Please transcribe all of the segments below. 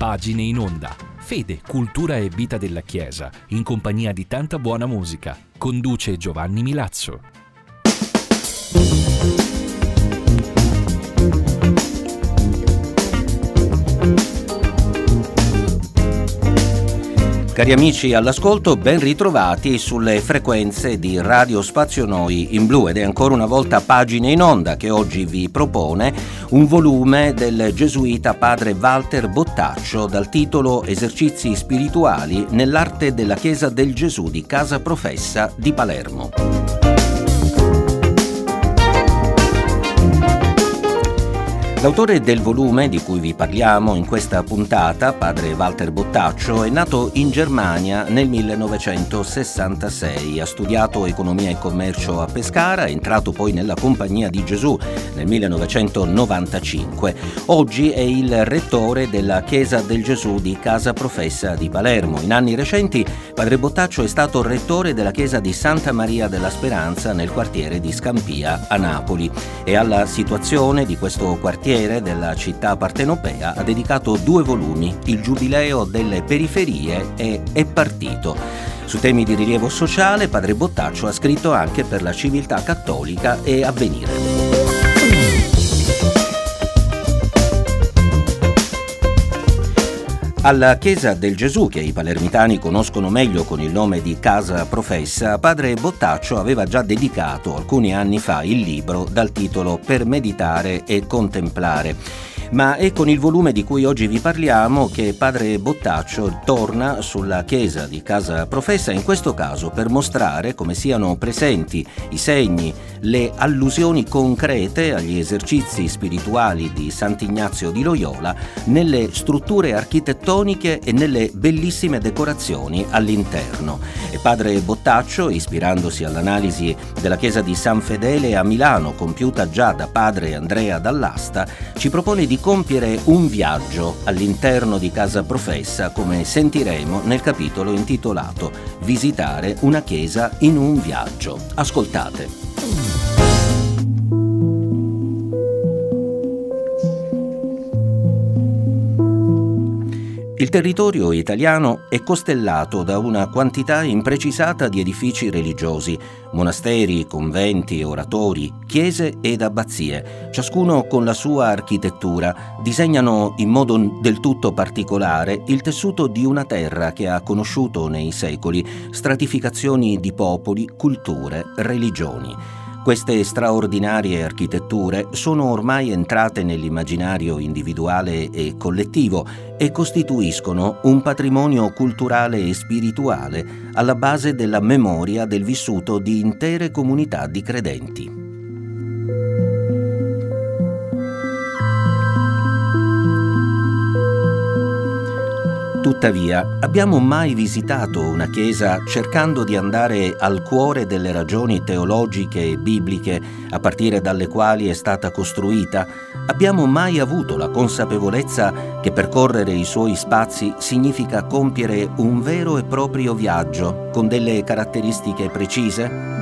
Pagine in onda. Fede, cultura e vita della Chiesa, in compagnia di tanta buona musica. Conduce Giovanni Milazzo. Cari amici all'ascolto, ben ritrovati sulle frequenze di Radio Spazio Noi in Blu ed è ancora una volta Pagine in Onda che oggi vi propone un volume del gesuita padre Walter Bottaccio dal titolo Esercizi spirituali nell'arte della Chiesa del Gesù di Casa Professa di Palermo. L'autore del volume di cui vi parliamo in questa puntata, padre Walter Bottaccio, è nato in Germania nel 1966, ha studiato economia e commercio a Pescara, è entrato poi nella Compagnia di Gesù nel 1995. Oggi è il rettore della Chiesa del Gesù di Casa Professa di Palermo. In anni recenti padre Bottaccio è stato rettore della Chiesa di Santa Maria della Speranza nel quartiere di Scampia a Napoli e alla situazione di questo quartiere quartiere della città partenopea ha dedicato due volumi, Il Giubileo delle Periferie e È partito. Su temi di rilievo sociale, padre Bottaccio ha scritto anche per la civiltà cattolica e avvenire. Alla Chiesa del Gesù, che i palermitani conoscono meglio con il nome di Casa Professa, padre Bottaccio aveva già dedicato alcuni anni fa il libro dal titolo Per meditare e contemplare ma è con il volume di cui oggi vi parliamo che padre Bottaccio torna sulla chiesa di Casa Professa, in questo caso per mostrare come siano presenti i segni, le allusioni concrete agli esercizi spirituali di Sant'Ignazio di Loyola nelle strutture architettoniche e nelle bellissime decorazioni all'interno. E padre Bottaccio, ispirandosi all'analisi della chiesa di San Fedele a Milano, compiuta già da padre Andrea Dall'Asta, ci propone di compiere un viaggio all'interno di Casa Professa, come sentiremo nel capitolo intitolato Visitare una chiesa in un viaggio. Ascoltate. Il territorio italiano è costellato da una quantità imprecisata di edifici religiosi, monasteri, conventi, oratori, chiese ed abbazie, ciascuno con la sua architettura, disegnano in modo del tutto particolare il tessuto di una terra che ha conosciuto nei secoli stratificazioni di popoli, culture, religioni. Queste straordinarie architetture sono ormai entrate nell'immaginario individuale e collettivo e costituiscono un patrimonio culturale e spirituale alla base della memoria del vissuto di intere comunità di credenti. Tuttavia, abbiamo mai visitato una chiesa cercando di andare al cuore delle ragioni teologiche e bibliche a partire dalle quali è stata costruita? Abbiamo mai avuto la consapevolezza che percorrere i suoi spazi significa compiere un vero e proprio viaggio con delle caratteristiche precise?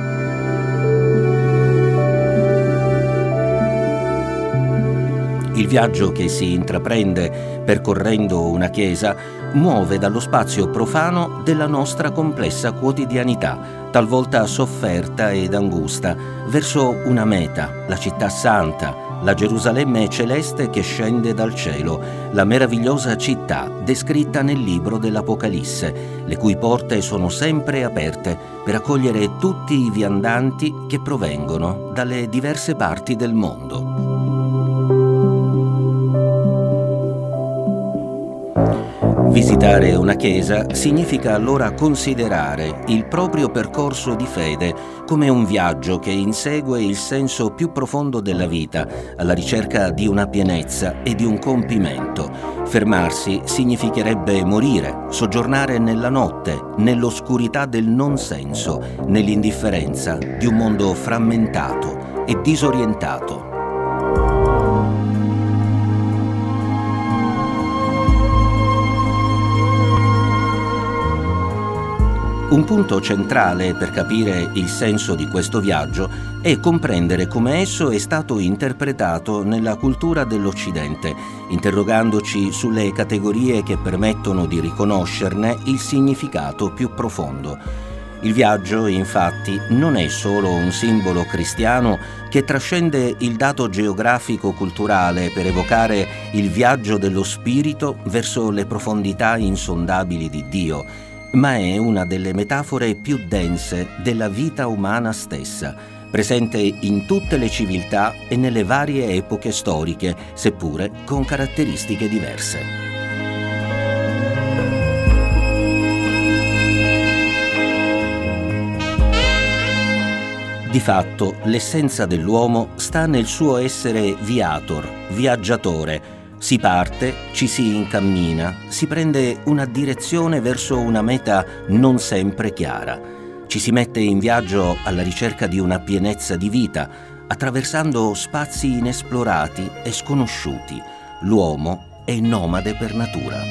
Il viaggio che si intraprende percorrendo una chiesa muove dallo spazio profano della nostra complessa quotidianità, talvolta sofferta ed angusta, verso una meta, la città santa, la Gerusalemme celeste che scende dal cielo, la meravigliosa città descritta nel libro dell'Apocalisse, le cui porte sono sempre aperte per accogliere tutti i viandanti che provengono dalle diverse parti del mondo. Visitare una chiesa significa allora considerare il proprio percorso di fede come un viaggio che insegue il senso più profondo della vita, alla ricerca di una pienezza e di un compimento. Fermarsi significherebbe morire, soggiornare nella notte, nell'oscurità del non senso, nell'indifferenza di un mondo frammentato e disorientato. Un punto centrale per capire il senso di questo viaggio è comprendere come esso è stato interpretato nella cultura dell'Occidente, interrogandoci sulle categorie che permettono di riconoscerne il significato più profondo. Il viaggio, infatti, non è solo un simbolo cristiano che trascende il dato geografico-culturale per evocare il viaggio dello spirito verso le profondità insondabili di Dio, ma è una delle metafore più dense della vita umana stessa, presente in tutte le civiltà e nelle varie epoche storiche, seppure con caratteristiche diverse. Di fatto, l'essenza dell'uomo sta nel suo essere viator, viaggiatore, si parte, ci si incammina, si prende una direzione verso una meta non sempre chiara. Ci si mette in viaggio alla ricerca di una pienezza di vita, attraversando spazi inesplorati e sconosciuti. L'uomo è nomade per natura.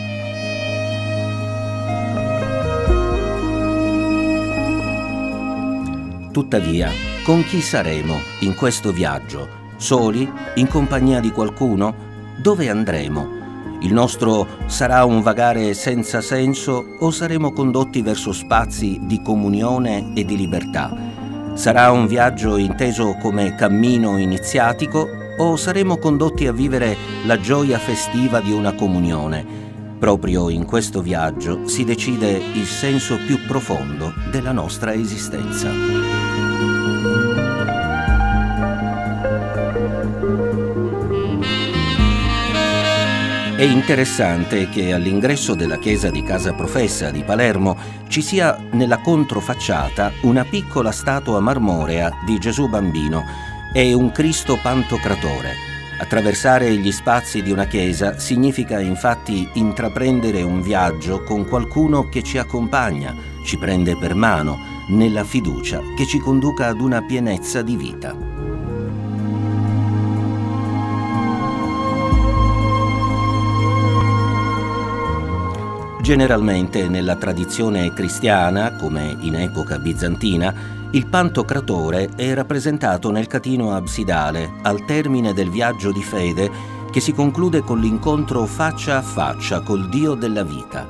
Tuttavia, con chi saremo in questo viaggio? Soli? In compagnia di qualcuno? Dove andremo? Il nostro sarà un vagare senza senso o saremo condotti verso spazi di comunione e di libertà? Sarà un viaggio inteso come cammino iniziatico o saremo condotti a vivere la gioia festiva di una comunione? Proprio in questo viaggio si decide il senso più profondo della nostra esistenza. È interessante che all'ingresso della chiesa di Casa Professa di Palermo ci sia nella controfacciata una piccola statua marmorea di Gesù bambino e un Cristo pantocratore. Attraversare gli spazi di una chiesa significa infatti intraprendere un viaggio con qualcuno che ci accompagna, ci prende per mano, nella fiducia che ci conduca ad una pienezza di vita. Generalmente nella tradizione cristiana, come in epoca bizantina, il pantocratore è rappresentato nel catino absidale al termine del viaggio di fede che si conclude con l'incontro faccia a faccia col Dio della vita.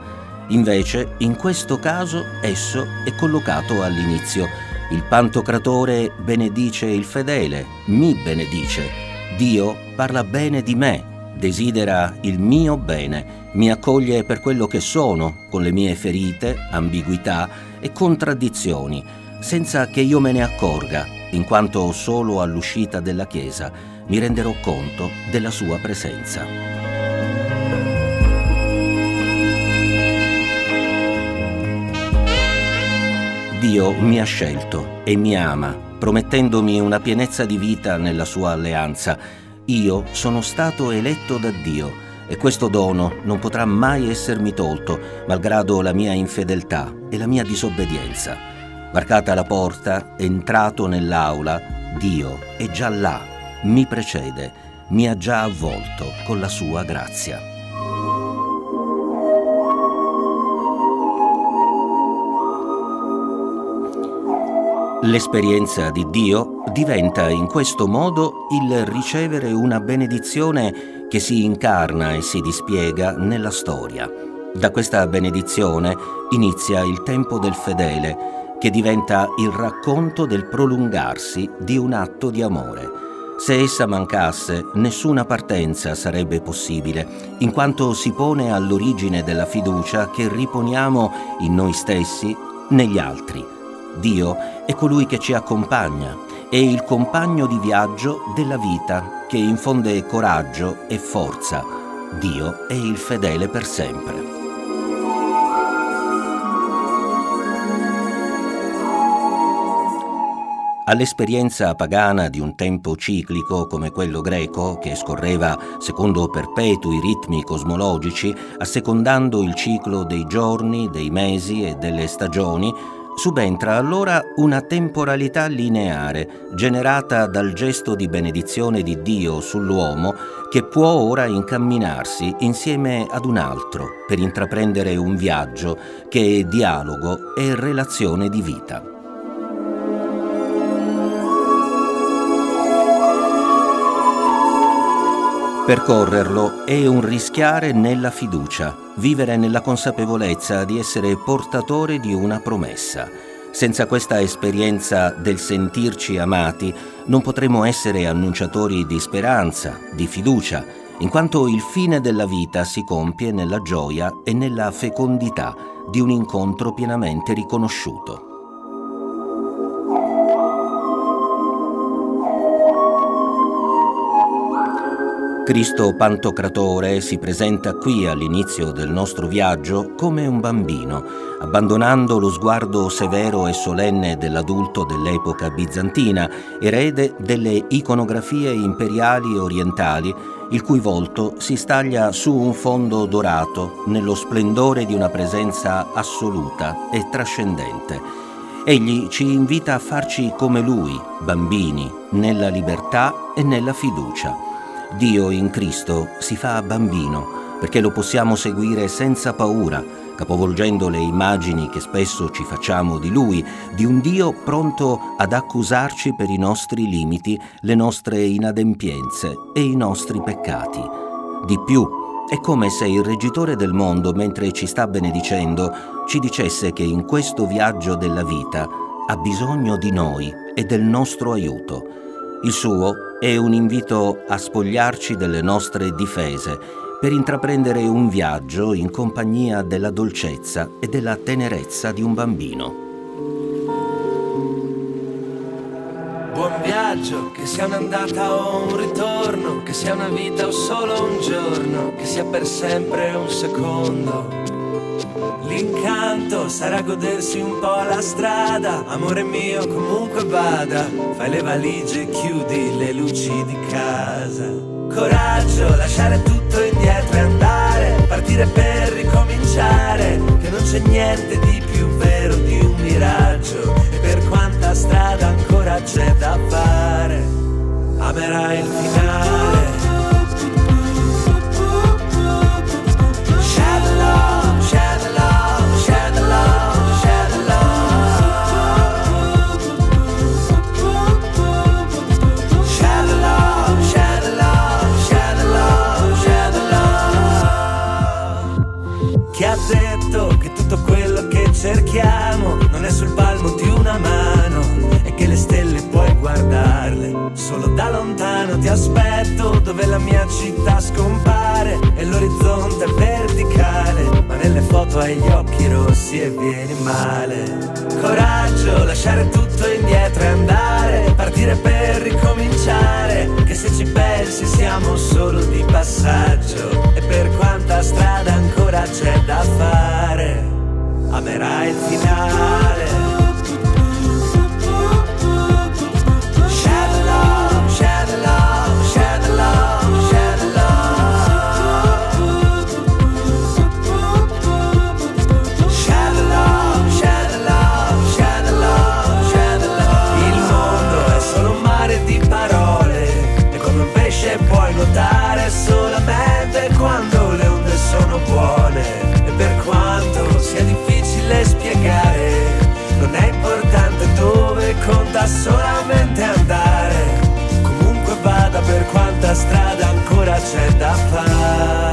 Invece, in questo caso, esso è collocato all'inizio. Il pantocratore benedice il fedele, mi benedice. Dio parla bene di me, desidera il mio bene, mi accoglie per quello che sono, con le mie ferite, ambiguità e contraddizioni, senza che io me ne accorga, in quanto solo all'uscita della Chiesa mi renderò conto della sua presenza. Dio mi ha scelto e mi ama, promettendomi una pienezza di vita nella sua alleanza io sono stato eletto da Dio e questo dono non potrà mai essermi tolto, malgrado la mia infedeltà e la mia disobbedienza. Varcata la porta, entrato nell'aula, Dio è già là, mi precede, mi ha già avvolto con la sua grazia. L'esperienza di Dio diventa in questo modo il ricevere una benedizione che si incarna e si dispiega nella storia. Da questa benedizione inizia il tempo del fedele, che diventa il racconto del prolungarsi di un atto di amore. Se essa mancasse, nessuna partenza sarebbe possibile, in quanto si pone all'origine della fiducia che riponiamo in noi stessi, negli altri Dio è colui che ci accompagna, è il compagno di viaggio della vita che infonde coraggio e forza. Dio è il fedele per sempre. All'esperienza pagana di un tempo ciclico come quello greco, che scorreva secondo perpetui ritmi cosmologici, assecondando il ciclo dei giorni, dei mesi e delle stagioni, Subentra allora una temporalità lineare, generata dal gesto di benedizione di Dio sull'uomo, che può ora incamminarsi insieme ad un altro per intraprendere un viaggio che è dialogo e relazione di vita. Percorrerlo è un rischiare nella fiducia, vivere nella consapevolezza di essere portatore di una promessa. Senza questa esperienza del sentirci amati non potremo essere annunciatori di speranza, di fiducia, in quanto il fine della vita si compie nella gioia e nella fecondità di un incontro pienamente riconosciuto. Cristo Pantocratore si presenta qui all'inizio del nostro viaggio come un bambino, abbandonando lo sguardo severo e solenne dell'adulto dell'epoca bizantina, erede delle iconografie imperiali orientali, il cui volto si staglia su un fondo dorato nello splendore di una presenza assoluta e trascendente. Egli ci invita a farci come lui, bambini, nella libertà e nella fiducia Dio in Cristo si fa bambino perché lo possiamo seguire senza paura, capovolgendo le immagini che spesso ci facciamo di Lui, di un Dio pronto ad accusarci per i nostri limiti, le nostre inadempienze e i nostri peccati. Di più, è come se il reggitore del mondo, mentre ci sta benedicendo, ci dicesse che in questo viaggio della vita ha bisogno di noi e del nostro aiuto. Il suo è un invito a spogliarci delle nostre difese per intraprendere un viaggio in compagnia della dolcezza e della tenerezza di un bambino. Buon viaggio, che sia un'andata o un ritorno, che sia una vita o solo un giorno, che sia per sempre un secondo. L'incanto sarà godersi un po' la strada, amore mio comunque vada, fai le valigie, chiudi le luci di casa. Coraggio, lasciare tutto indietro e andare, partire per ricominciare, che non c'è niente di più vero di un miraggio, e per quanta strada ancora c'è da fare, amerai il finale. Ti aspetto dove la mia città scompare e l'orizzonte è verticale ma nelle foto hai gli occhi rossi e vieni male. Coraggio lasciare tutto indietro e andare partire per ricominciare che se ci pensi siamo solo strada ancora c'è da fare.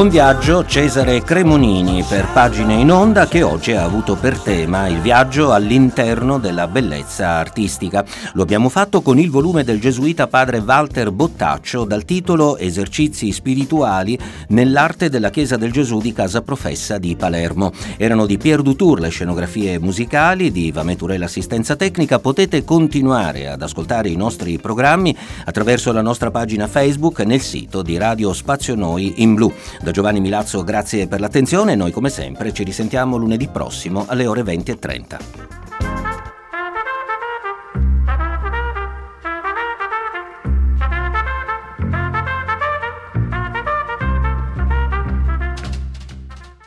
Buon viaggio Cesare Cremonini per Pagine in Onda che oggi ha avuto per tema il viaggio all'interno della bellezza artistica. Lo abbiamo fatto con il volume del gesuita padre Walter Bottaccio dal titolo Esercizi spirituali nell'arte della Chiesa del Gesù di Casa Professa di Palermo. Erano di Pier Dutour le scenografie musicali, di Vameture l'assistenza tecnica. Potete continuare ad ascoltare i nostri programmi attraverso la nostra pagina Facebook nel sito di Radio Spazio Noi in Blu. Da Giovanni Milazzo grazie per l'attenzione, noi come sempre ci risentiamo lunedì prossimo alle ore 20.30.